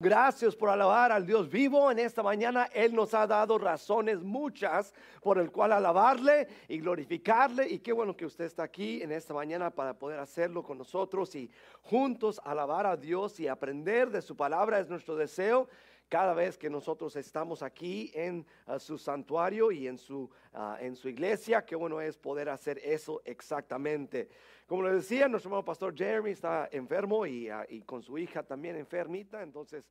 Gracias por alabar al Dios vivo en esta mañana. Él nos ha dado razones muchas por el cual alabarle y glorificarle. Y qué bueno que usted está aquí en esta mañana para poder hacerlo con nosotros y juntos alabar a Dios y aprender de su palabra es nuestro deseo cada vez que nosotros estamos aquí en uh, su santuario y en su, uh, en su iglesia, qué bueno es poder hacer eso exactamente. Como le decía, nuestro hermano pastor Jeremy está enfermo y, uh, y con su hija también enfermita, entonces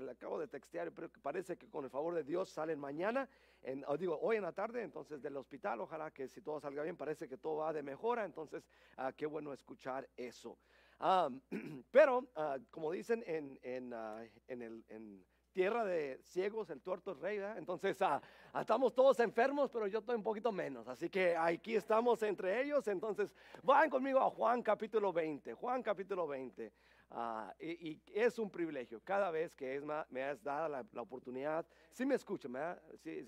le acabo de textear, pero parece que con el favor de Dios salen mañana, en, digo, hoy en la tarde, entonces del hospital, ojalá que si todo salga bien, parece que todo va de mejora, entonces qué bueno escuchar eso. Um, pero, como dicen en, en, en el... En, tierra de ciegos, el tuerto es rey, ¿verdad? Entonces ah, ah, estamos todos enfermos, pero yo estoy un poquito menos. Así que aquí estamos entre ellos. Entonces, vayan conmigo a Juan capítulo 20. Juan capítulo 20. Ah, y, es un privilegio. Cada vez que es, me has dado la, la oportunidad, si me escuchan, ¿verdad? Sí,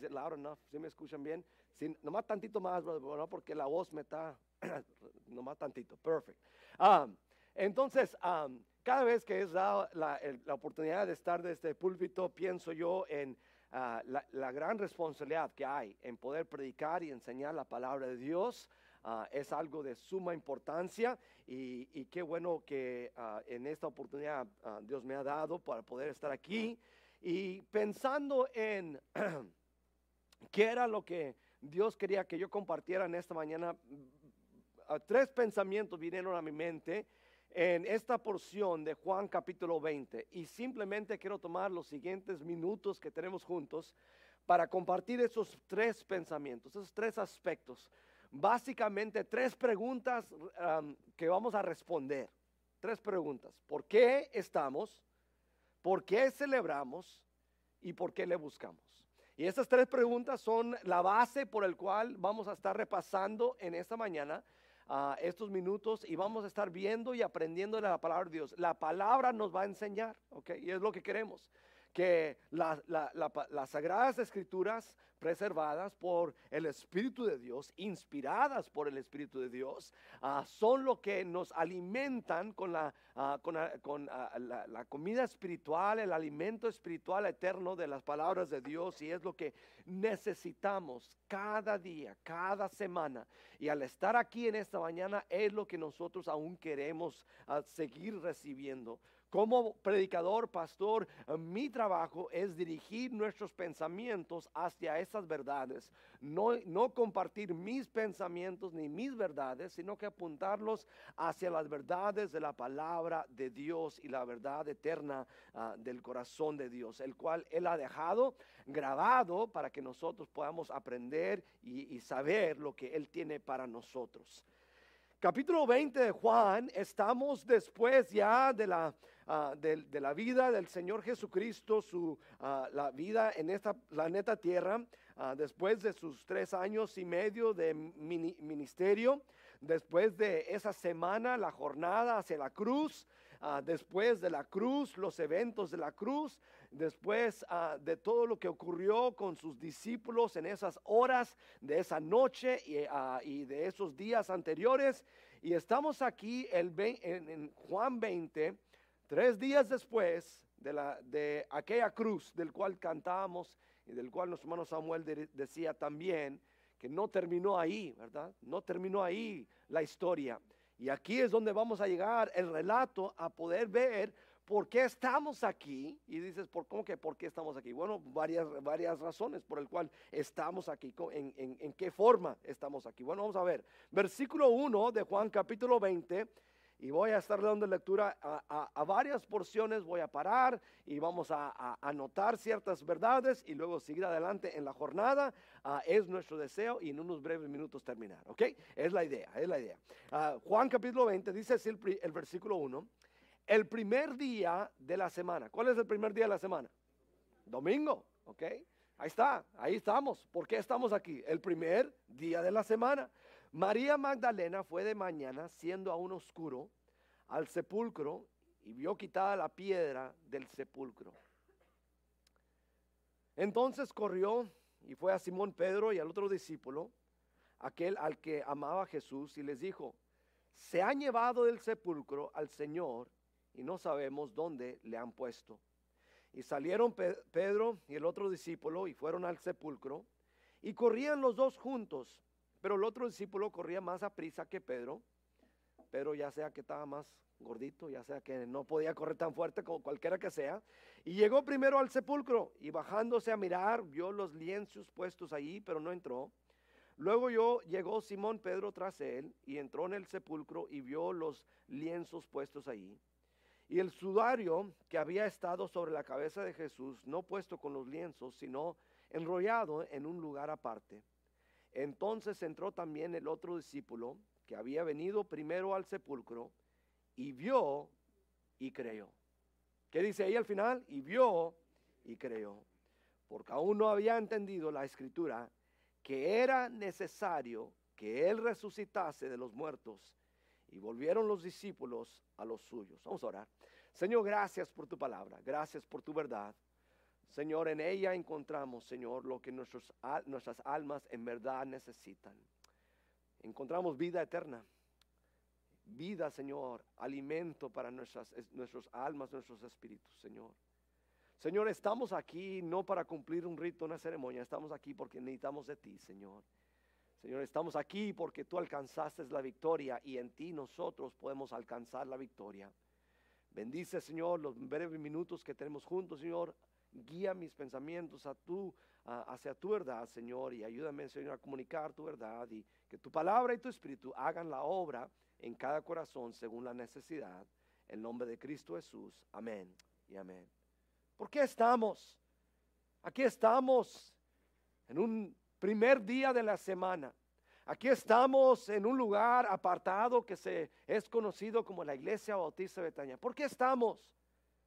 si me escuchan bien. Sí, nomás tantito más, no porque la voz me está, nomás tantito, perfect. entonces, cada vez que es dado la, oportunidad de estar desde este púlpito, pienso yo en ah, la, gran responsabilidad que hay en poder predicar y enseñar la palabra de Dios. Ah, es algo de suma importancia y, qué bueno que ah, en esta oportunidad Dios me ha dado para poder estar aquí y pensando en qué era lo que Dios quería que yo compartiera en esta mañana, tres pensamientos vinieron a mi mente en esta porción de Juan capítulo 20 y simplemente quiero tomar los siguientes minutos que tenemos juntos para compartir esos tres pensamientos, esos tres aspectos. Básicamente tres preguntas que vamos a responder. Tres preguntas. ¿Por qué estamos? ¿Por qué celebramos? ¿Y por qué le buscamos? Y estas tres preguntas son la base por el cual vamos a estar repasando en esta mañana estos minutos y vamos a estar viendo y aprendiendo de la palabra de Dios. La palabra nos va a enseñar, ¿ok? Y es lo que queremos que las sagradas escrituras preservadas por el Espíritu de Dios, inspiradas por el Espíritu de Dios, ah, son lo que nos alimentan con, la, ah, con, ah, la, comida espiritual, el alimento espiritual eterno de las palabras de Dios y es lo que necesitamos cada día, cada semana. Y al estar aquí en esta mañana es lo que nosotros aún queremos seguir recibiendo como predicador, pastor, eh, mi trabajo es dirigir nuestros pensamientos hacia esas verdades. No, no compartir mis pensamientos ni mis verdades, sino que apuntarlos hacia las verdades de la palabra de Dios y la verdad eterna ah, del corazón de Dios, el cual Él ha dejado grabado para que nosotros podamos aprender y saber lo que Él tiene para nosotros capítulo 20 de Juan, estamos después ya de la, ah, de, la vida del Señor Jesucristo, su, uh, la vida en esta planeta Tierra, ah, después de sus tres años y medio de ministerio, después de esa semana, la jornada hacia la cruz, después de la cruz, los eventos de la cruz, después de todo lo que ocurrió con sus discípulos en esas horas de esa noche y, de esos días anteriores. Y estamos aquí en, Juan 20, tres días después de, la, de aquella cruz del cual cantábamos y del cual nuestro hermano Samuel decía también que no terminó ahí, ¿verdad? No terminó ahí la historia. Y aquí es donde vamos a llegar el relato a poder ver por qué estamos aquí. Y dices, ¿por cómo que por qué estamos aquí? Bueno, varias, varias razones por el cual estamos aquí, en, qué forma estamos aquí. Bueno, vamos a ver. Versículo 1 de Juan capítulo 20 y voy a estar dando lectura a, varias porciones, voy a parar y vamos a, anotar ciertas verdades y luego seguir adelante en la jornada. Ah, es nuestro deseo y en unos breves minutos terminar, ¿ok? Es la idea, es la idea. Ah, Juan capítulo 20 dice el, el versículo 1, el primer día de la semana. ¿Cuál es el primer día de la semana? Domingo, ¿ok? Ahí está, ahí estamos. ¿Por qué estamos aquí? El primer día de la semana. María Magdalena fue de mañana, siendo aún oscuro, al sepulcro y vio quitada la piedra del sepulcro. Entonces corrió y fue a Simón Pedro y al otro discípulo, aquel al que amaba Jesús, y les dijo, se han llevado del sepulcro al Señor y no sabemos dónde le han puesto. Y salieron Pedro y el otro discípulo y fueron al sepulcro y corrían los dos juntos, pero el otro discípulo corría más a prisa que Pedro. Pedro ya sea que estaba más gordito, ya sea que no podía correr tan fuerte como cualquiera que sea. Y llegó primero al sepulcro y bajándose a mirar, vio los lienzos puestos allí, pero no entró. Luego yo, llegó Simón Pedro tras él y entró en el sepulcro y vio los lienzos puestos allí. Y el sudario que había estado sobre la cabeza de Jesús, no puesto con los lienzos, sino enrollado en un lugar aparte. Entonces entró también el otro discípulo que había venido primero al sepulcro y vio y creyó. ¿Qué dice ahí al final? Y vio y creyó. Porque aún no había entendido la escritura que era necesario que él resucitase de los muertos. Y volvieron los discípulos a los suyos. Vamos a orar. Señor, gracias por tu palabra. Gracias por tu verdad. Señor, en ella encontramos, Señor, lo que nuestros, nuestras almas en verdad necesitan. Encontramos vida eterna. Vida, Señor, alimento para nuestras, nuestras almas, nuestros espíritus, Señor. Señor, estamos aquí no para cumplir un rito, una ceremonia, estamos aquí porque necesitamos de ti, Señor. Señor, estamos aquí porque tú alcanzaste la victoria y en ti nosotros podemos alcanzar la victoria. Bendice, Señor, los breves minutos que tenemos juntos, Señor guía mis pensamientos a tu, hacia tu verdad, Señor, y ayúdame, Señor, a comunicar tu verdad y que tu palabra y tu espíritu hagan la obra en cada corazón según la necesidad. En nombre de Cristo Jesús. Amén y amén. ¿Por qué estamos? Aquí estamos en un primer día de la semana. Aquí estamos en un lugar apartado que se es conocido como la Iglesia Bautista de Betania. ¿Por qué estamos?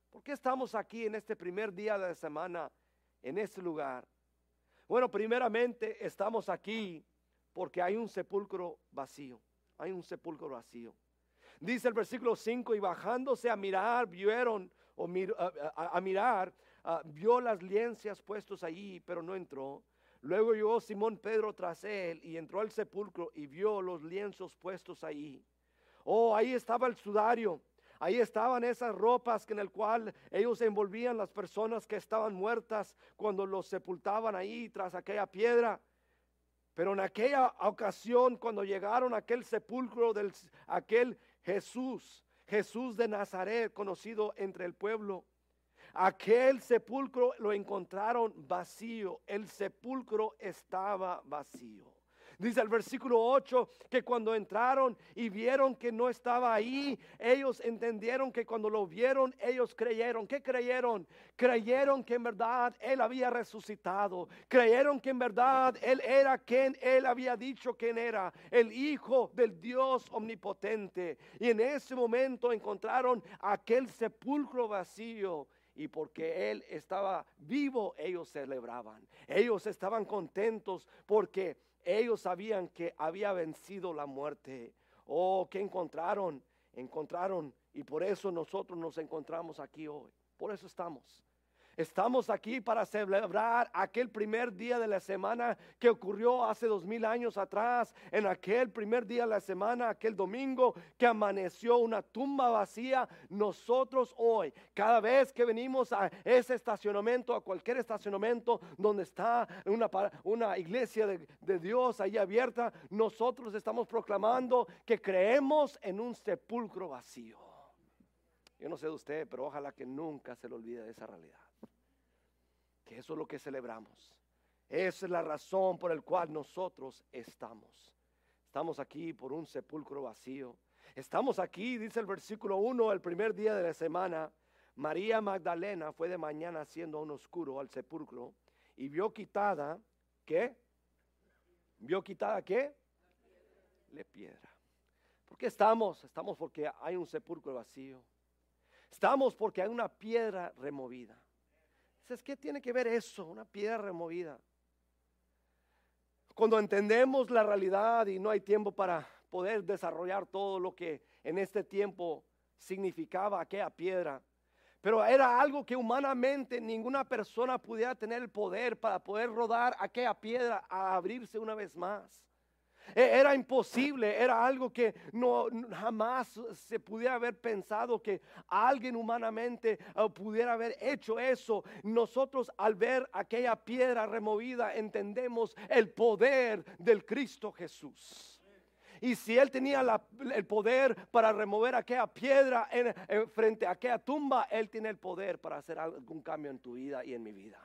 ¿Por qué estamos aquí en este primer día de la semana, en este lugar? Bueno, primeramente estamos aquí porque hay un sepulcro vacío. Hay un sepulcro vacío. Dice el versículo 5, y bajándose a mirar, vieron, o a, mirar, vio las liencias puestos allí, pero no entró. Luego llegó Simón Pedro tras él y entró al sepulcro y vio los lienzos puestos allí. Oh, ahí estaba el sudario Ahí estaban esas ropas en el cual ellos envolvían las personas que estaban muertas cuando los sepultaban ahí tras aquella piedra. Pero en aquella ocasión, cuando llegaron a aquel sepulcro del aquel Jesús, Jesús de Nazaret, conocido entre el pueblo, aquel sepulcro lo encontraron vacío. El sepulcro estaba vacío. Dice el versículo 8 que cuando entraron y vieron que no estaba ahí, ellos entendieron que cuando lo vieron, ellos creyeron. ¿Qué creyeron? Creyeron que en verdad Él había resucitado. Creyeron que en verdad Él era quien Él había dicho que era, el Hijo del Dios omnipotente. Y en ese momento encontraron aquel sepulcro vacío y porque Él estaba vivo, ellos celebraban. Ellos estaban contentos porque ellos sabían que había vencido la muerte. Oh, ¿qué encontraron? Encontraron y por eso nosotros nos encontramos aquí hoy. Por eso estamos. Estamos aquí para celebrar aquel primer día de la semana que ocurrió hace dos mil años atrás, en aquel primer día de la semana, aquel domingo que amaneció una tumba vacía. Nosotros hoy, cada vez que venimos a ese estacionamiento, a cualquier estacionamiento donde está una, iglesia de, de Dios ahí abierta, nosotros estamos proclamando que creemos en un sepulcro vacío. Yo no sé de usted, pero ojalá que nunca se le olvide de esa realidad que eso es lo que celebramos. Esa es la razón por la cual nosotros estamos. Estamos aquí por un sepulcro vacío. Estamos aquí, dice el versículo 1, el primer día de la semana. María Magdalena fue de mañana haciendo un oscuro al sepulcro y vio quitada, ¿qué? ¿Vio quitada qué? La piedra. ¿Por qué estamos? Estamos porque hay un sepulcro vacío. Estamos porque hay una piedra removida. ¿Qué tiene que ver eso? Una piedra removida. Cuando entendemos la realidad y no hay tiempo para poder desarrollar todo lo que en este tiempo significaba aquella piedra, pero era algo que humanamente ninguna persona pudiera tener el poder para poder rodar aquella piedra a abrirse una vez más. E, Era imposible, era algo que no jamás se pudiera haber pensado que alguien humanamente uh, pudiera haber hecho eso. Nosotros al ver aquella piedra removida entendemos el poder del Cristo Jesús. Y si él tenía el poder para remover aquella piedra en, en frente a aquella tumba, él tiene el poder para hacer algún cambio en tu vida y en mi vida.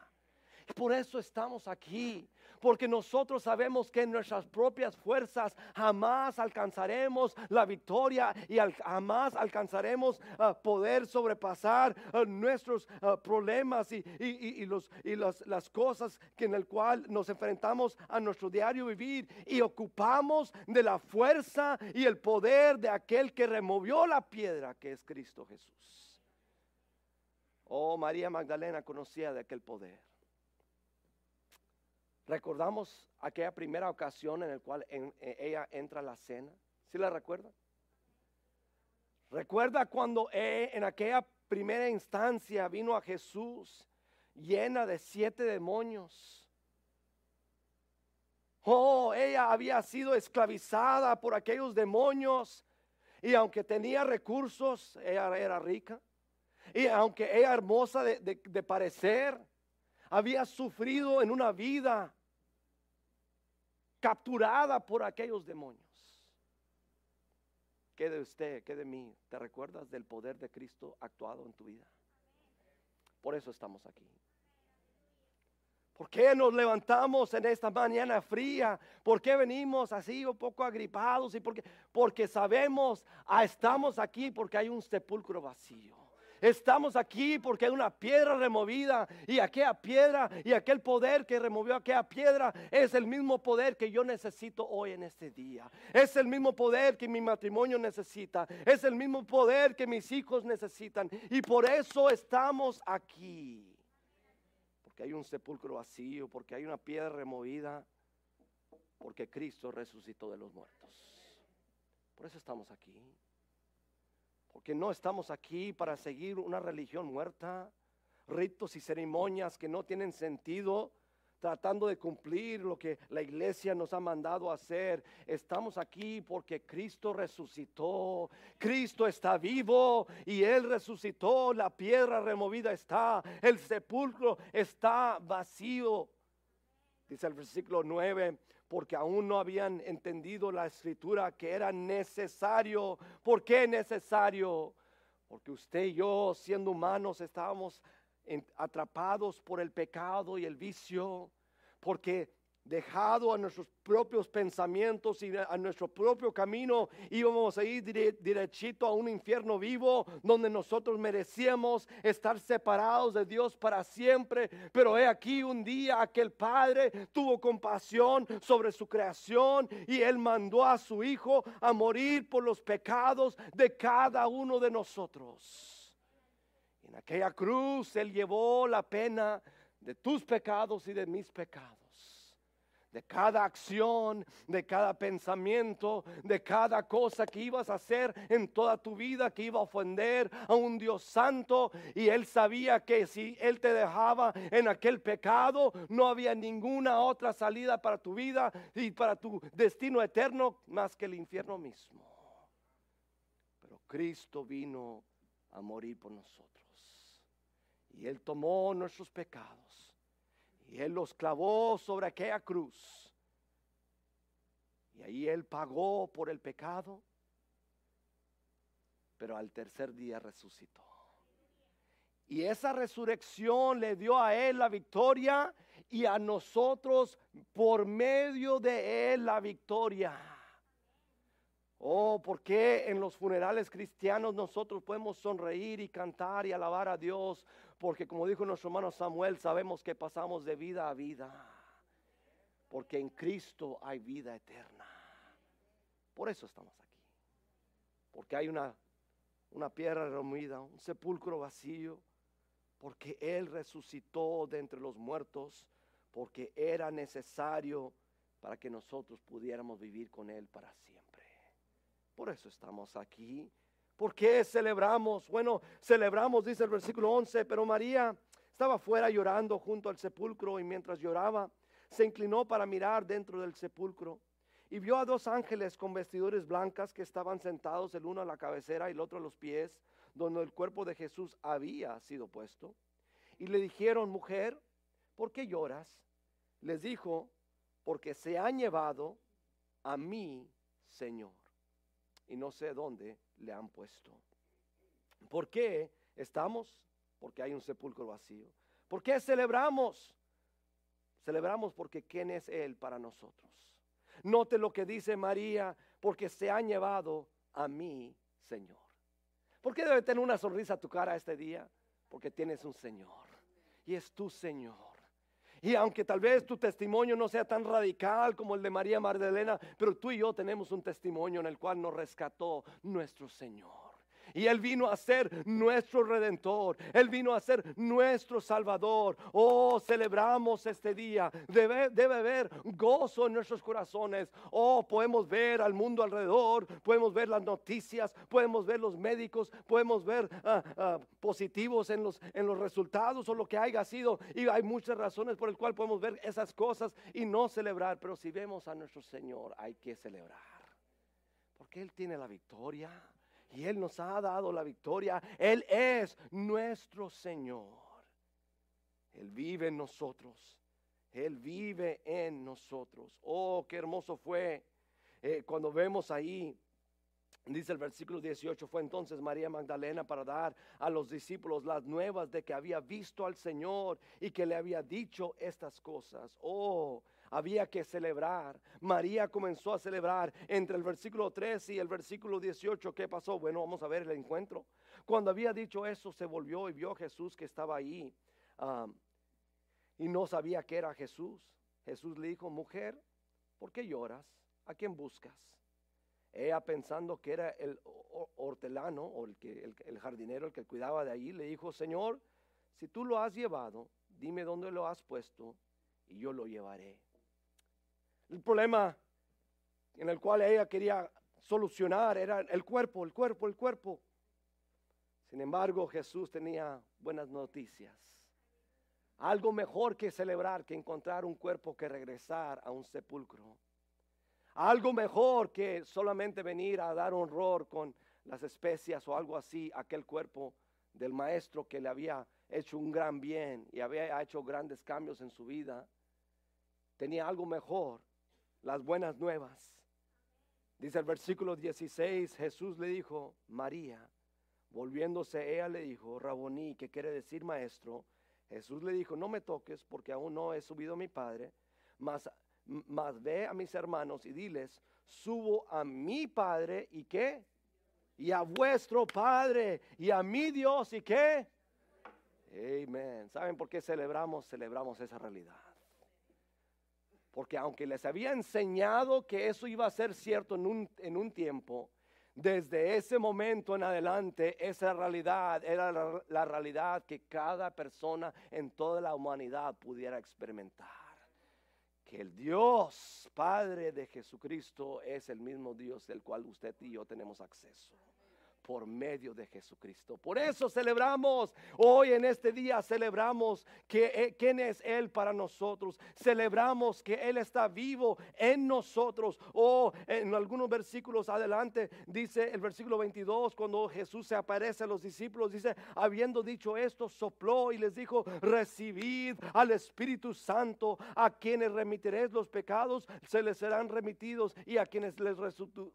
Por eso estamos aquí, porque nosotros sabemos que en nuestras propias fuerzas jamás alcanzaremos la victoria y jamás alcanzaremos ah, poder sobrepasar ah, nuestros ah, problemas y, y- y las, las cosas que en el cual nos enfrentamos a nuestro diario vivir y ocupamos de la fuerza y el poder de aquel que removió la piedra que es Cristo Jesús. Oh, María Magdalena conocía de aquel poder. Recordamos aquella primera ocasión en la cual en- ella entra a la cena. ¿Sí la recuerda? Recuerda cuando e- en aquella primera instancia vino a Jesús llena de siete demonios. Oh, ella había sido esclavizada por aquellos demonios y aunque tenía recursos, ella era rica. Y aunque ella hermosa de parecer, había sufrido en una vida capturada por aquellos demonios. ¿Qué de usted, qué de mí? ¿Te recuerdas del poder de Cristo actuado en tu vida? Por eso estamos aquí. ¿Por qué nos levantamos en esta mañana fría? ¿Por qué venimos así un poco agripados? ¿Y por qué? Porque sabemos, ah, estamos aquí porque hay un sepulcro vacío. Estamos aquí porque hay una piedra removida y aquella piedra y aquel poder que removió aquella piedra es el mismo poder que yo necesito hoy en este día. Es el mismo poder que mi matrimonio necesita. Es el mismo poder que mis hijos necesitan. Y por eso estamos aquí. Porque hay un sepulcro vacío, porque hay una piedra removida, porque Cristo resucitó de los muertos. Por eso estamos aquí. Porque no estamos aquí para seguir una religión muerta, ritos y ceremonias que no tienen sentido, tratando de cumplir lo que la iglesia nos ha mandado hacer. Estamos aquí porque Cristo resucitó, Cristo está vivo y Él resucitó, la piedra removida está, el sepulcro está vacío. Dice el versículo 9, porque aún no habían entendido la escritura que era necesario. ¿Por qué necesario? Porque usted y yo, siendo humanos, estábamos atrapados por el pecado y el vicio, porque dejado a nuestros propios pensamientos y a nuestro propio camino, íbamos a ir derechito a un infierno vivo donde nosotros merecíamos estar separados de Dios para siempre. Pero he aquí un día aquel Padre tuvo compasión sobre su creación y Él mandó a su Hijo a morir por los pecados de cada uno de nosotros. En aquella cruz Él llevó la pena de tus pecados y de mis pecados. De cada acción, de cada pensamiento, de cada cosa que ibas a hacer en toda tu vida que iba a ofender a un Dios santo. Y Él sabía que si Él te dejaba en aquel pecado, no había ninguna otra salida para tu vida y para tu destino eterno más que el infierno mismo. Pero Cristo vino a morir por nosotros. Y Él tomó nuestros pecados. Y Él los clavó sobre aquella cruz. Y ahí Él pagó por el pecado. Pero al tercer día resucitó. Y esa resurrección le dio a Él la victoria y a nosotros por medio de Él la victoria. Oh, ¿por qué en los funerales cristianos nosotros podemos sonreír y cantar y alabar a Dios? Porque como dijo nuestro hermano Samuel, sabemos que pasamos de vida a vida. Porque en Cristo hay vida eterna. Por eso estamos aquí. Porque hay una, una piedra removida, un sepulcro vacío. Porque Él resucitó de entre los muertos. Porque era necesario para que nosotros pudiéramos vivir con Él para siempre. Por eso estamos aquí. ¿Por qué celebramos? Bueno, celebramos, dice el versículo 11, pero María estaba fuera llorando junto al sepulcro y mientras lloraba, se inclinó para mirar dentro del sepulcro y vio a dos ángeles con vestiduras blancas que estaban sentados el uno a la cabecera y el otro a los pies, donde el cuerpo de Jesús había sido puesto. Y le dijeron, mujer, ¿por qué lloras? Les dijo, porque se han llevado a mi Señor. Y no sé dónde le han puesto. ¿Por qué estamos? Porque hay un sepulcro vacío. ¿Por qué celebramos? Celebramos porque ¿quién es Él para nosotros? Note lo que dice María, porque se han llevado a mi Señor. ¿Por qué debe tener una sonrisa a tu cara este día? Porque tienes un Señor y es tu Señor. Y aunque tal vez tu testimonio no sea tan radical como el de María Magdalena, pero tú y yo tenemos un testimonio en el cual nos rescató nuestro Señor. Y Él vino a ser nuestro redentor. Él vino a ser nuestro salvador. Oh, celebramos este día. Debe, haber gozo en nuestros corazones. Oh, podemos ver al mundo alrededor. Podemos ver las noticias. Podemos ver los médicos. Podemos ver ah, ah, positivos en los, en los resultados o lo que haya sido. Y hay muchas razones por el cual podemos ver esas cosas y no celebrar. Pero si vemos a nuestro Señor, hay que celebrar. Porque Él tiene la victoria y Él nos ha dado la victoria. Él es nuestro Señor. Él vive en nosotros. Él vive en nosotros. Oh, qué hermoso fue eh, cuando vemos ahí. Dice el versículo 18, fue entonces María Magdalena para dar a los discípulos las nuevas de que había visto al Señor y que le había dicho estas cosas. Oh, había que celebrar. María comenzó a celebrar entre el versículo 13 y el versículo 18. ¿Qué pasó? Bueno, vamos a ver el encuentro. Cuando había dicho eso, se volvió y vio a Jesús que estaba ahí y no sabía que era Jesús. Jesús le dijo, mujer, ¿por qué lloras? ¿A quién buscas? Ella pensando que era el hortelano o el, que, el jardinero el que cuidaba de allí, le dijo, Señor, si tú lo has llevado, dime dónde lo has puesto y yo lo llevaré el problema en el cual ella quería solucionar era el cuerpo, el cuerpo, el cuerpo. Sin embargo, Jesús tenía buenas noticias. Algo mejor que celebrar que encontrar un cuerpo que regresar a un sepulcro. Algo mejor que solamente venir a dar honor con las especias o algo así aquel cuerpo del maestro que le había hecho un gran bien y había hecho grandes cambios en su vida. Tenía algo mejor las buenas nuevas. Dice el versículo 16, Jesús le dijo, María, volviéndose ella le dijo, Raboní, que quiere decir maestro. Jesús le dijo, no me toques porque aún no he subido a mi Padre, mas, ve a mis hermanos y diles, subo a mi Padre y qué? Y a vuestro Padre y a mi Dios y qué? Amén. ¿Saben por qué celebramos? Celebramos esa realidad. Porque aunque les había enseñado que eso iba a ser cierto en un, en un tiempo, desde ese momento en adelante, esa realidad era la, la, realidad que cada persona en toda la humanidad pudiera experimentar. Que el Dios Padre de Jesucristo es el mismo Dios del cual usted y yo tenemos acceso por medio de Jesucristo. Por eso celebramos, hoy en este día celebramos que eh, quién es Él para nosotros. Celebramos que Él está vivo en nosotros. O en algunos versículos adelante dice el versículo 22, cuando Jesús se aparece a los discípulos, dice, habiendo dicho esto, sopló y les dijo, recibid al Espíritu Santo, a quienes remitiréis los pecados, se les serán remitidos y a quienes les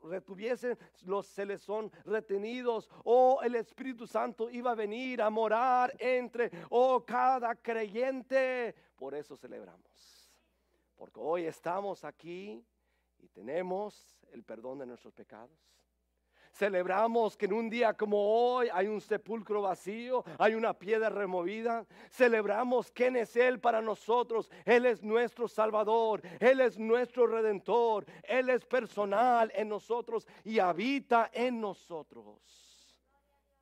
retuviesen, los se les son retenidos oh, el Espíritu Santo iba a venir a morar entre, oh, cada creyente. Por eso celebramos. Porque hoy estamos aquí y tenemos el perdón de nuestros pecados. Celebramos que en un día como hoy hay un sepulcro vacío, hay una piedra removida. Celebramos quién es Él para nosotros. Él es nuestro Salvador, Él es nuestro Redentor, Él es personal en nosotros y habita en nosotros.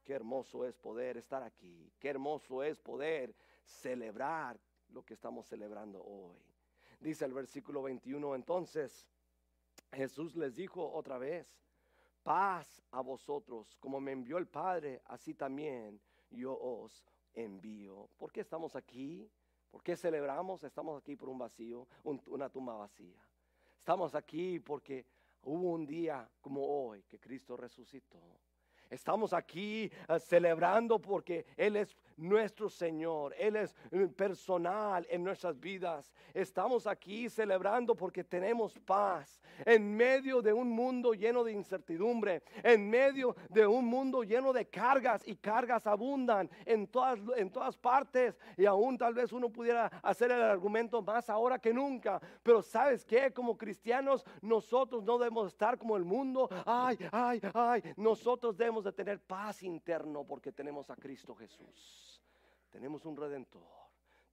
Qué hermoso es poder estar aquí, qué hermoso es poder celebrar lo que estamos celebrando hoy. Dice el versículo 21, entonces Jesús les dijo otra vez, paz a vosotros, como me envió el Padre, así también yo os envío. ¿Por qué estamos aquí? ¿Por qué celebramos? Estamos aquí por un vacío, una tumba vacía. Estamos aquí porque hubo un día como hoy que Cristo resucitó. Estamos aquí eh, celebrando porque Él es nuestro Señor, Él es eh, personal en nuestras vidas. Estamos aquí celebrando porque tenemos paz en medio de un mundo lleno de incertidumbre, en medio de un mundo lleno de cargas y cargas abundan en todas, en todas partes y aún tal vez uno pudiera hacer el argumento más ahora que nunca. Pero sabes que como cristianos nosotros no debemos estar como el mundo. Ay, ay, ay, nosotros debemos de tener paz interno porque tenemos a Cristo Jesús tenemos un redentor,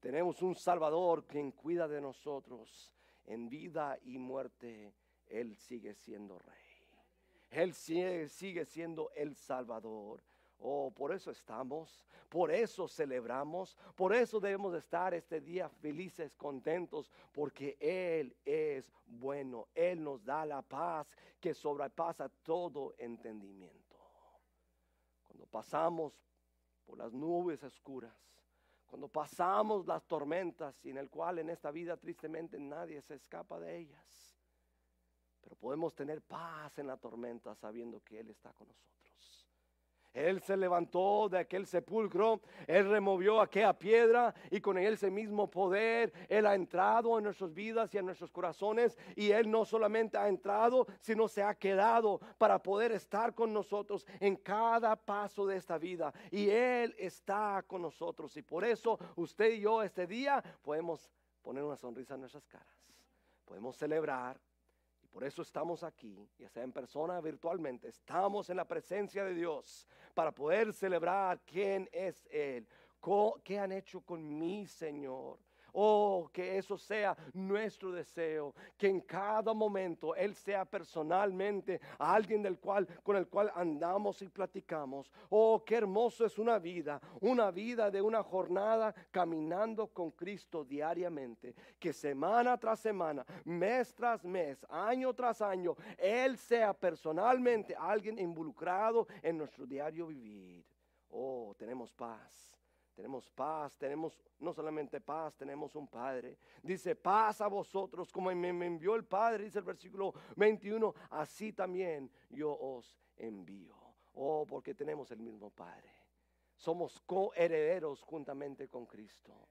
tenemos un salvador quien cuida de nosotros en vida y muerte. Él sigue siendo rey. Él sigue, siendo el salvador. Oh, por eso estamos, por eso celebramos, por eso debemos estar este día felices, contentos, porque Él es bueno, Él nos da la paz que sobrepasa todo entendimiento. Cuando pasamos las nubes oscuras, cuando pasamos las tormentas y en el cual en esta vida tristemente nadie se escapa de ellas. Pero podemos tener paz en la tormenta sabiendo que Él está con nosotros. Él se levantó de aquel sepulcro, Él removió aquella piedra y con ese mismo poder Él ha entrado en nuestras vidas y en nuestros corazones. Y Él no solamente ha entrado, sino se ha quedado para poder estar con nosotros en cada paso de esta vida. Y Él está con nosotros. Y por eso usted y yo este día podemos poner una sonrisa en nuestras caras, podemos celebrar por eso estamos aquí, ya sea en persona virtualmente, estamos en la presencia de Dios para poder celebrar quién es Él, qué han hecho con mi Señor. Oh, que eso sea nuestro deseo, que en cada momento Él sea personalmente alguien del cual, con el cual andamos y platicamos. Oh, qué hermoso es una vida, una vida de una jornada caminando con Cristo diariamente, que semana tras semana, mes tras mes, año tras año, Él sea personalmente alguien involucrado en nuestro diario vivir. Oh, tenemos paz tenemos paz, tenemos no solamente paz, tenemos un Padre. Dice, paz a vosotros, como me, envió el Padre, dice el versículo 21, así también yo os envío. Oh, porque tenemos el mismo Padre. Somos coherederos juntamente con Cristo.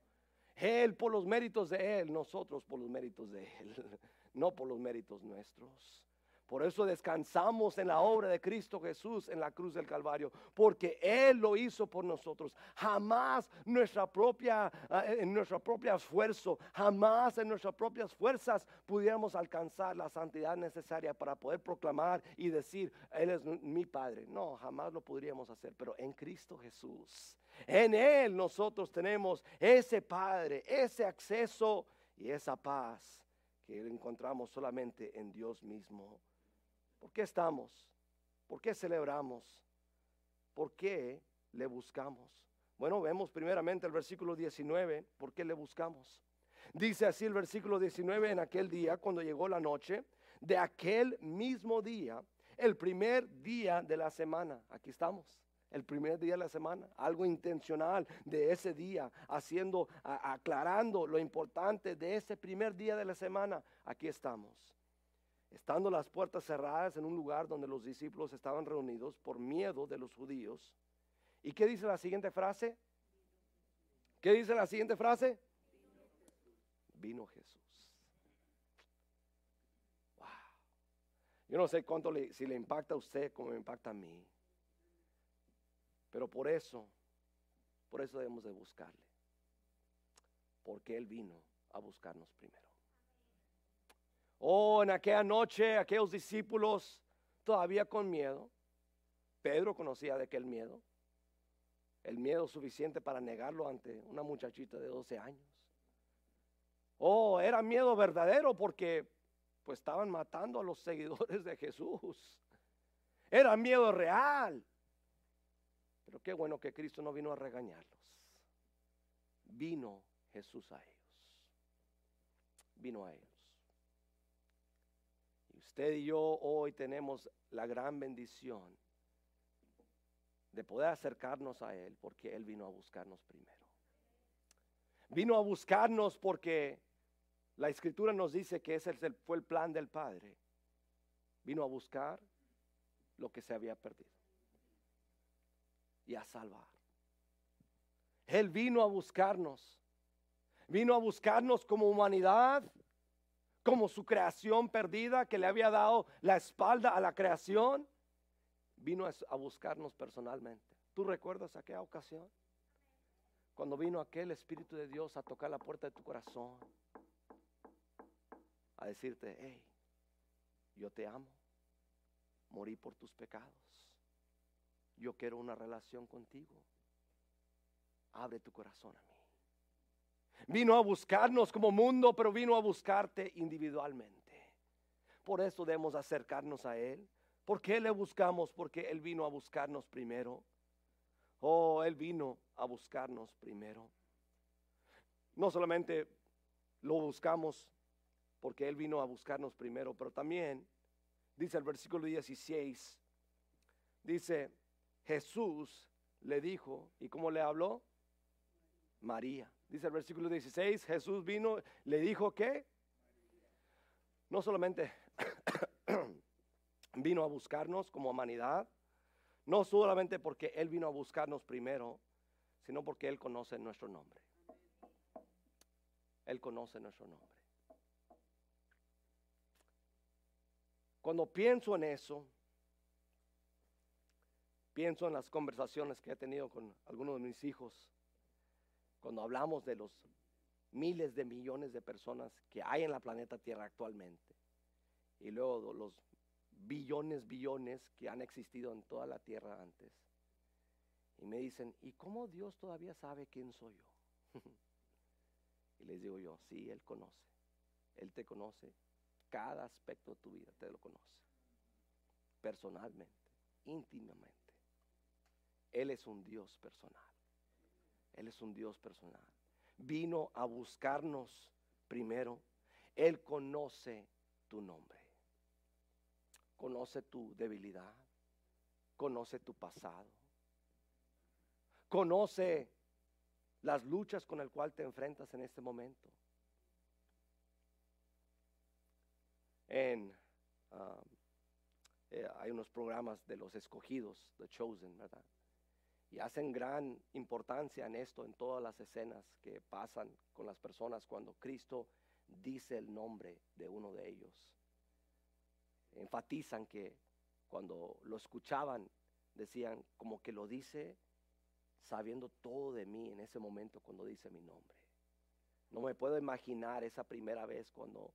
Él por los méritos de Él, nosotros por los méritos de Él, no por los méritos nuestros. Por eso descansamos en la obra de Cristo Jesús en la cruz del Calvario, porque Él lo hizo por nosotros. Jamás nuestra propia, eh, en nuestro propio esfuerzo, jamás en nuestras propias fuerzas pudiéramos alcanzar la santidad necesaria para poder proclamar y decir, Él es mi Padre. No, jamás lo podríamos hacer, pero en Cristo Jesús, en Él nosotros tenemos ese Padre, ese acceso y esa paz que encontramos solamente en Dios mismo. ¿Por qué estamos? ¿Por qué celebramos? ¿Por qué le buscamos? Bueno, vemos primeramente el versículo 19, ¿por qué le buscamos? Dice así el versículo 19, en aquel día, cuando llegó la noche, de aquel mismo día, el primer día de la semana, aquí estamos, el primer día de la semana, algo intencional de ese día, haciendo, aclarando lo importante de ese primer día de la semana, aquí estamos estando las puertas cerradas en un lugar donde los discípulos estaban reunidos por miedo de los judíos. ¿Y qué dice la siguiente frase? ¿Qué dice la siguiente frase? Vino Jesús. Wow. Yo no sé cuánto le, si le impacta a usted como me impacta a mí. Pero por eso, por eso debemos de buscarle. Porque Él vino a buscarnos primero. Oh, en aquella noche aquellos discípulos todavía con miedo. Pedro conocía de aquel miedo. El miedo suficiente para negarlo ante una muchachita de 12 años. Oh, era miedo verdadero porque pues estaban matando a los seguidores de Jesús. Era miedo real. Pero qué bueno que Cristo no vino a regañarlos. Vino Jesús a ellos. Vino a ellos. Usted y yo hoy tenemos la gran bendición de poder acercarnos a Él porque Él vino a buscarnos primero. Vino a buscarnos porque La escritura nos dice que ese fue el plan del Padre. Vino a buscar lo que se había perdido y a salvar. Él vino a buscarnos. Vino a buscarnos como humanidad, como su creación perdida que le había dado la espalda a la creación. Vino a buscarnos personalmente. ¿Tú recuerdas aquella ocasión? Cuando vino aquel Espíritu de Dios a tocar la puerta de tu corazón, a decirte, hey, yo te amo, morí por tus pecados, yo quiero una relación contigo, abre tu corazón a mí. Vino a buscarnos como mundo, pero vino a buscarte individualmente. Por eso debemos acercarnos a Él. ¿Por qué le buscamos? Porque Él vino a buscarnos primero. Oh, Él vino a buscarnos primero. No solamente lo buscamos porque Él vino a buscarnos primero, pero también, dice el versículo 16, dice, Jesús le dijo, ¿y cómo le habló? María. Dice el versículo 16, Jesús vino, le dijo que no solamente vino a buscarnos como humanidad, no solamente porque Él vino a buscarnos primero, sino porque Él conoce nuestro nombre. Él conoce nuestro nombre. Cuando pienso en eso, pienso en las conversaciones que he tenido con algunos de mis hijos, cuando hablamos de los miles de millones de personas que hay en la planeta Tierra actualmente, y luego los billones, billones que han existido en toda la tierra antes. Y me dicen, ¿y cómo Dios todavía sabe quién soy yo? y les digo yo, sí, Él conoce. Él te conoce. Cada aspecto de tu vida te lo conoce. Personalmente, íntimamente. Él es un Dios personal. Él es un Dios personal. Vino a buscarnos primero. Él conoce tu nombre conoce tu debilidad, conoce tu pasado, conoce las luchas con las cuales te enfrentas en este momento. En, um, eh, hay unos programas de los escogidos, The Chosen, ¿verdad? Y hacen gran importancia en esto, en todas las escenas que pasan con las personas cuando Cristo dice el nombre de uno de ellos enfatizan que cuando lo escuchaban decían como que lo dice sabiendo todo de mí en ese momento cuando dice mi nombre. No me puedo imaginar esa primera vez cuando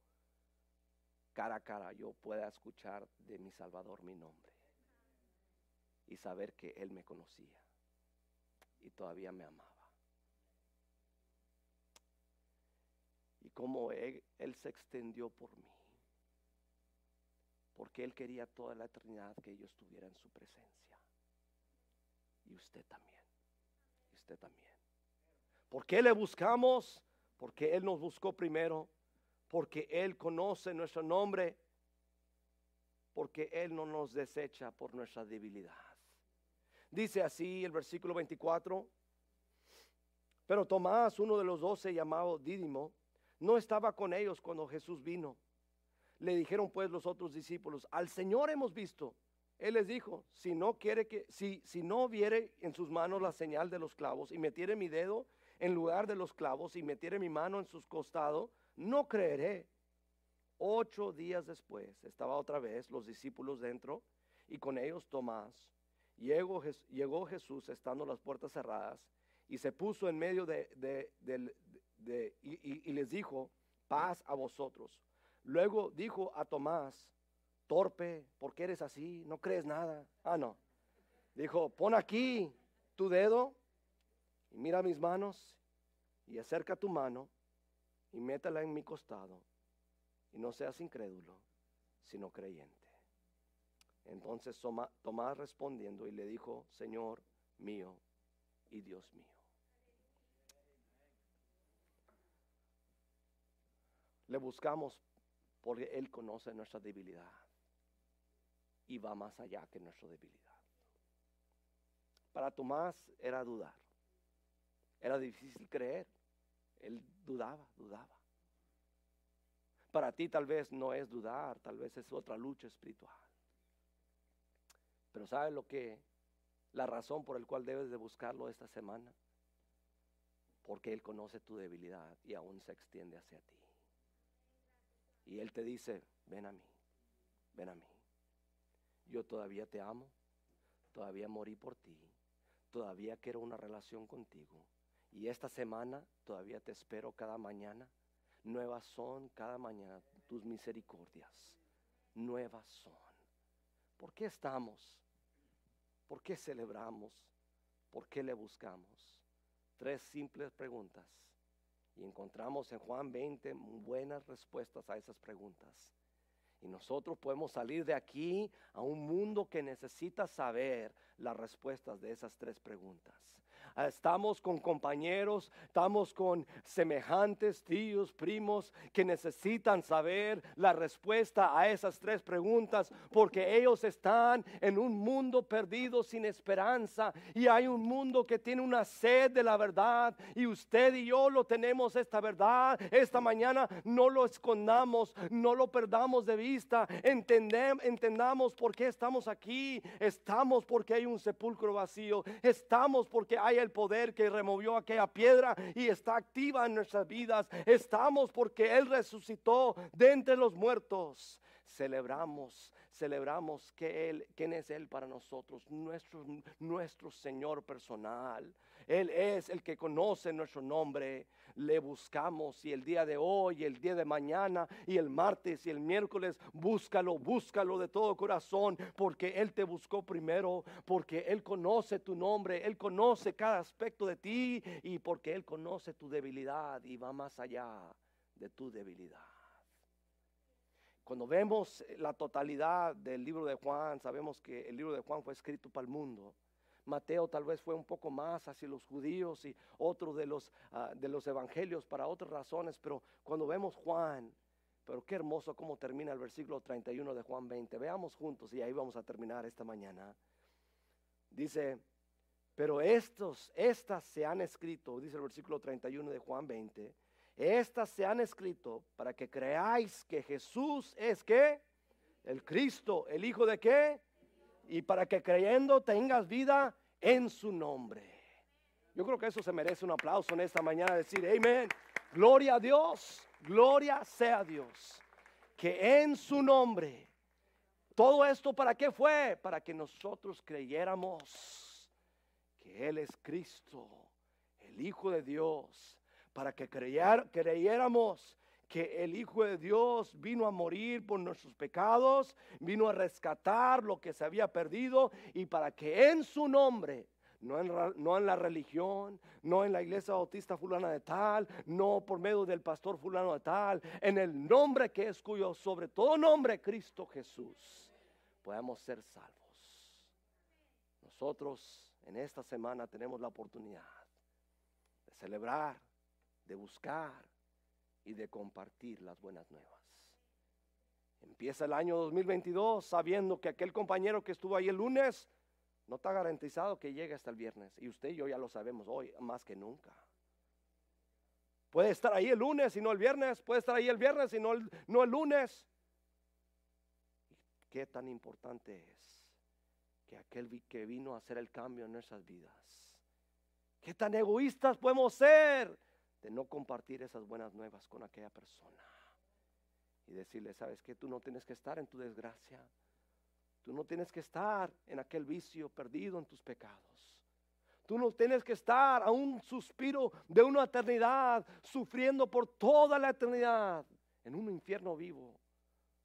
cara a cara yo pueda escuchar de mi Salvador mi nombre y saber que Él me conocía y todavía me amaba. Y cómo él, él se extendió por mí porque Él quería toda la eternidad que ellos tuvieran su presencia. Y usted también. Y usted también. ¿Por qué le buscamos? Porque Él nos buscó primero. Porque Él conoce nuestro nombre. Porque Él no nos desecha por nuestra debilidad. Dice así el versículo 24. Pero Tomás, uno de los doce llamado Dídimo, no estaba con ellos cuando Jesús vino. Le dijeron pues los otros discípulos, al Señor hemos visto. Él les dijo, si no quiere que, si, si no viere en sus manos la señal de los clavos y metiere mi dedo en lugar de los clavos y metiere mi mano en sus costados, no creeré. Ocho días después estaba otra vez los discípulos dentro y con ellos Tomás. Llegó, Jesús estando las puertas cerradas y se puso en medio de, de, y les dijo, paz a vosotros. Luego dijo a Tomás, torpe, ¿por qué eres así? ¿No crees nada? Ah, no. Dijo, pon aquí tu dedo y mira mis manos y acerca tu mano y métela en mi costado y no seas incrédulo, sino creyente. Entonces Tomás respondiendo y le dijo, Señor mío y Dios mío. Le buscamos porque Él conoce nuestra debilidad y va más allá que nuestra debilidad. Para Tomás era dudar, era difícil creer, él dudaba, dudaba. Para ti tal vez no es dudar, tal vez es otra lucha espiritual. Pero ¿sabes lo que? La razón por la cual debes de buscarlo esta semana. Porque Él conoce tu debilidad y aún se extiende hacia ti. Y Él te dice, ven a mí, ven a mí. Yo todavía te amo, todavía morí por ti, todavía quiero una relación contigo. Y esta semana todavía te espero cada mañana. Nuevas son cada mañana tus misericordias. Nuevas son. ¿Por qué estamos? ¿Por qué celebramos? ¿Por qué le buscamos? Tres simples preguntas. Y encontramos en Juan 20 buenas respuestas a esas preguntas. Y nosotros podemos salir de aquí a un mundo que necesita saber las respuestas de esas tres preguntas. Estamos con compañeros, estamos con semejantes, tíos, primos, que necesitan saber la respuesta a esas tres preguntas, porque ellos están en un mundo perdido sin esperanza y hay un mundo que tiene una sed de la verdad y usted y yo lo tenemos esta verdad. Esta mañana no lo escondamos, no lo perdamos de vista, entendamos por qué estamos aquí, estamos porque hay un sepulcro vacío, estamos porque hay el poder que removió aquella piedra y está activa en nuestras vidas. Estamos porque Él resucitó de entre los muertos. Celebramos, celebramos que Él, quién es Él para nosotros, nuestro, nuestro Señor personal. Él es el que conoce nuestro nombre. Le buscamos y el día de hoy, el día de mañana y el martes y el miércoles, búscalo, búscalo de todo corazón, porque Él te buscó primero, porque Él conoce tu nombre, Él conoce cada aspecto de ti y porque Él conoce tu debilidad y va más allá de tu debilidad. Cuando vemos la totalidad del libro de Juan, sabemos que el libro de Juan fue escrito para el mundo. Mateo tal vez fue un poco más hacia los judíos y otro de los, ah, de los evangelios para otras razones, pero cuando vemos Juan, pero qué hermoso cómo termina el versículo 31 de Juan 20. Veamos juntos y ahí vamos a terminar esta mañana. Dice, pero estos, estas se han escrito, dice el versículo 31 de Juan 20, estas se han escrito para que creáis que Jesús es que el Cristo, el Hijo de qué? Y para que creyendo tengas vida en su nombre. Yo creo que eso se merece un aplauso en esta mañana, decir, amén, gloria a Dios, gloria sea Dios, que en su nombre, todo esto para qué fue? Para que nosotros creyéramos que Él es Cristo, el Hijo de Dios, para que creyéramos que el Hijo de Dios vino a morir por nuestros pecados, vino a rescatar lo que se había perdido y para que en su nombre, no en, no en la religión, no en la iglesia bautista fulana de tal, no por medio del pastor fulano de tal, en el nombre que es cuyo sobre todo nombre Cristo Jesús, podamos ser salvos. Nosotros en esta semana tenemos la oportunidad de celebrar, de buscar, y de compartir las buenas nuevas. Empieza el año 2022 sabiendo que aquel compañero que estuvo ahí el lunes no está garantizado que llegue hasta el viernes. Y usted y yo ya lo sabemos hoy más que nunca. Puede estar ahí el lunes y no el viernes. Puede estar ahí el viernes y no el, no el lunes. ¿Qué tan importante es que aquel que vino a hacer el cambio en nuestras vidas? ¿Qué tan egoístas podemos ser de no compartir esas buenas nuevas con aquella persona. Y decirle, sabes que tú no tienes que estar en tu desgracia. Tú no tienes que estar en aquel vicio perdido en tus pecados. Tú no tienes que estar a un suspiro de una eternidad, sufriendo por toda la eternidad en un infierno vivo,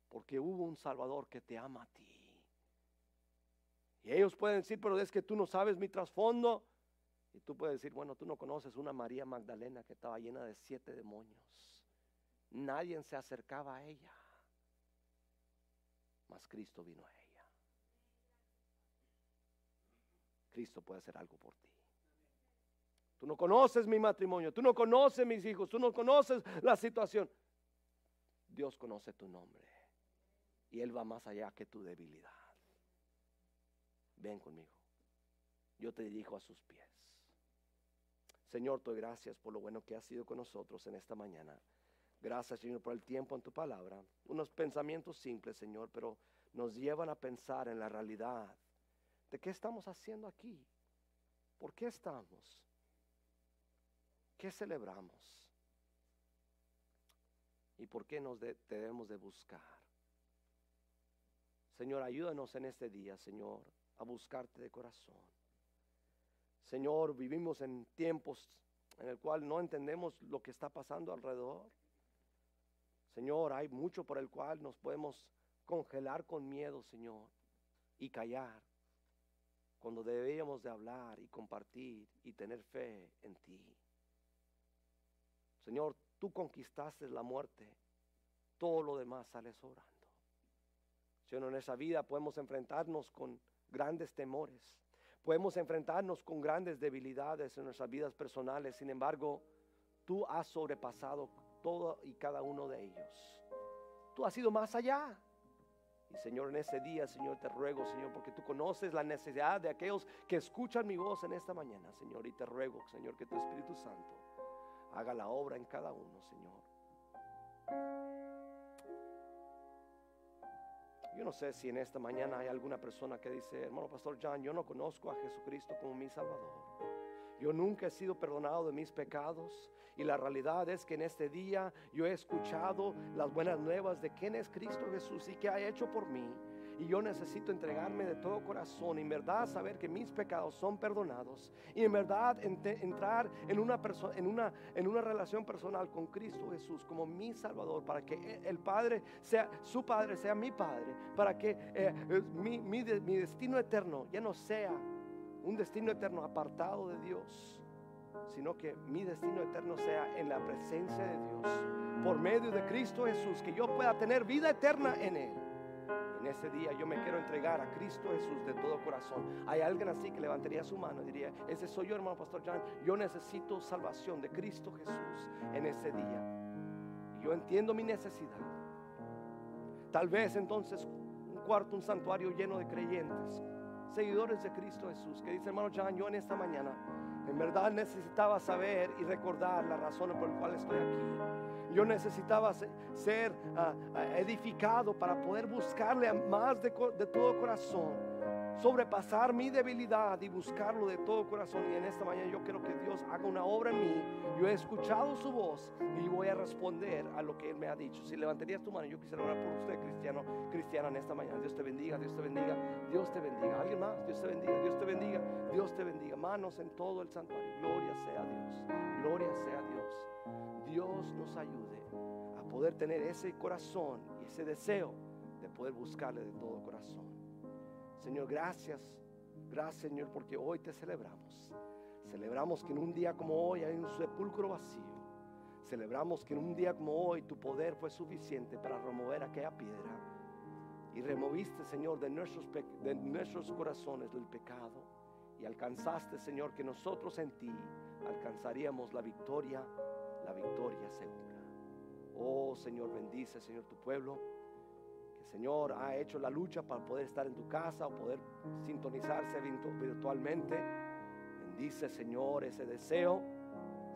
porque hubo un Salvador que te ama a ti. Y ellos pueden decir, pero es que tú no sabes mi trasfondo. Y tú puedes decir, bueno, tú no conoces una María Magdalena que estaba llena de siete demonios. Nadie se acercaba a ella. Mas Cristo vino a ella. Cristo puede hacer algo por ti. Tú no conoces mi matrimonio, tú no conoces mis hijos, tú no conoces la situación. Dios conoce tu nombre y Él va más allá que tu debilidad. Ven conmigo. Yo te dirijo a sus pies. Señor, te gracias por lo bueno que has sido con nosotros en esta mañana. Gracias, Señor, por el tiempo en tu palabra. Unos pensamientos simples, Señor, pero nos llevan a pensar en la realidad de qué estamos haciendo aquí. ¿Por qué estamos? ¿Qué celebramos? ¿Y por qué nos debemos de buscar? Señor, ayúdanos en este día, Señor, a buscarte de corazón. Señor, vivimos en tiempos en el cual no entendemos lo que está pasando alrededor. Señor, hay mucho por el cual nos podemos congelar con miedo, Señor, y callar, cuando deberíamos de hablar y compartir y tener fe en ti. Señor, tú conquistaste la muerte, todo lo demás sale sobrando. Señor, en esa vida podemos enfrentarnos con grandes temores, podemos enfrentarnos con grandes debilidades en nuestras vidas personales, sin embargo, tú has sobrepasado todo y cada uno de ellos. Tú has ido más allá. Y Señor, en ese día, Señor, te ruego, Señor, porque tú conoces la necesidad de aquellos que escuchan mi voz en esta mañana, Señor. Y te ruego, Señor, que tu Espíritu Santo haga la obra en cada uno, Señor. Yo no sé si en esta mañana hay alguna persona que dice, hermano Pastor John, yo no conozco a Jesucristo como mi Salvador. Yo nunca he sido perdonado de mis pecados. Y la realidad es que en este día yo he escuchado las buenas nuevas de quién es Cristo Jesús y qué ha hecho por mí. Y yo necesito entregarme de todo corazón y en verdad saber que mis pecados son perdonados. Y en verdad entrar en una, en, una, en una relación personal con Cristo Jesús como mi Salvador. Para que el Padre sea, su Padre sea mi Padre. Para que eh, mi, mi destino eterno ya no sea un destino eterno apartado de Dios, sino que mi destino eterno sea en la presencia de Dios, por medio de Cristo Jesús, que yo pueda tener vida eterna en Él. En ese día yo me quiero entregar a Cristo Jesús de todo corazón. Hay alguien así que levantaría su mano y diría, ese soy yo hermano Pastor John, yo necesito salvación de Cristo Jesús en ese día. Yo entiendo mi necesidad. Tal vez entonces un cuarto, un santuario lleno de creyentes seguidores de Cristo Jesús, que dice hermano John, yo en esta mañana en verdad necesitaba saber y recordar la razón por la cual estoy aquí. Yo necesitaba ser ah, ah, edificado para poder buscarle más de, de todo corazón sobrepasar mi debilidad y buscarlo de todo corazón. Y en esta mañana yo quiero que Dios haga una obra en mí. Yo he escuchado su voz y voy a responder a lo que Él me ha dicho. Si levantarías tu mano, yo quisiera orar por usted, cristiano, cristiana, en esta mañana. Dios te bendiga, Dios te bendiga, Dios te bendiga. ¿Alguien más? Dios te bendiga, Dios te bendiga, Dios te bendiga. Manos en todo el santuario. Gloria sea Dios. Gloria sea Dios. Dios nos ayude a poder tener ese corazón y ese deseo de poder buscarle de todo corazón. Señor, gracias. Gracias, Señor, porque hoy te celebramos. Celebramos que en un día como hoy hay un sepulcro vacío. Celebramos que en un día como hoy tu poder fue suficiente para remover aquella piedra. Y removiste, Señor, de nuestros, de nuestros corazones el pecado. Y alcanzaste, Señor, que nosotros en ti alcanzaríamos la victoria, la victoria segura. Oh, Señor, bendice, Señor, tu pueblo. Señor ha hecho la lucha para poder estar en tu casa o poder sintonizarse virtualmente. Bendice, Señor, ese deseo.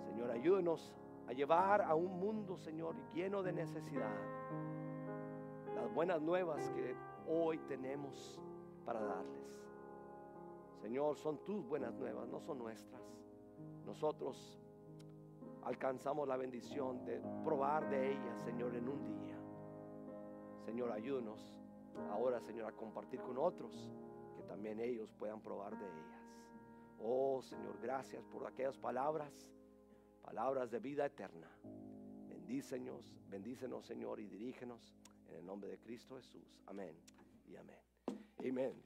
Señor, ayúdenos a llevar a un mundo, Señor, lleno de necesidad. Las buenas nuevas que hoy tenemos para darles. Señor, son tus buenas nuevas, no son nuestras. Nosotros alcanzamos la bendición de probar de ellas, Señor, en un día. Señor, ayúdanos ahora, Señor, a compartir con otros que también ellos puedan probar de ellas. Oh, Señor, gracias por aquellas palabras, palabras de vida eterna. Bendícenos, bendícenos, Señor, y dirígenos en el nombre de Cristo Jesús. Amén y amén. Amén.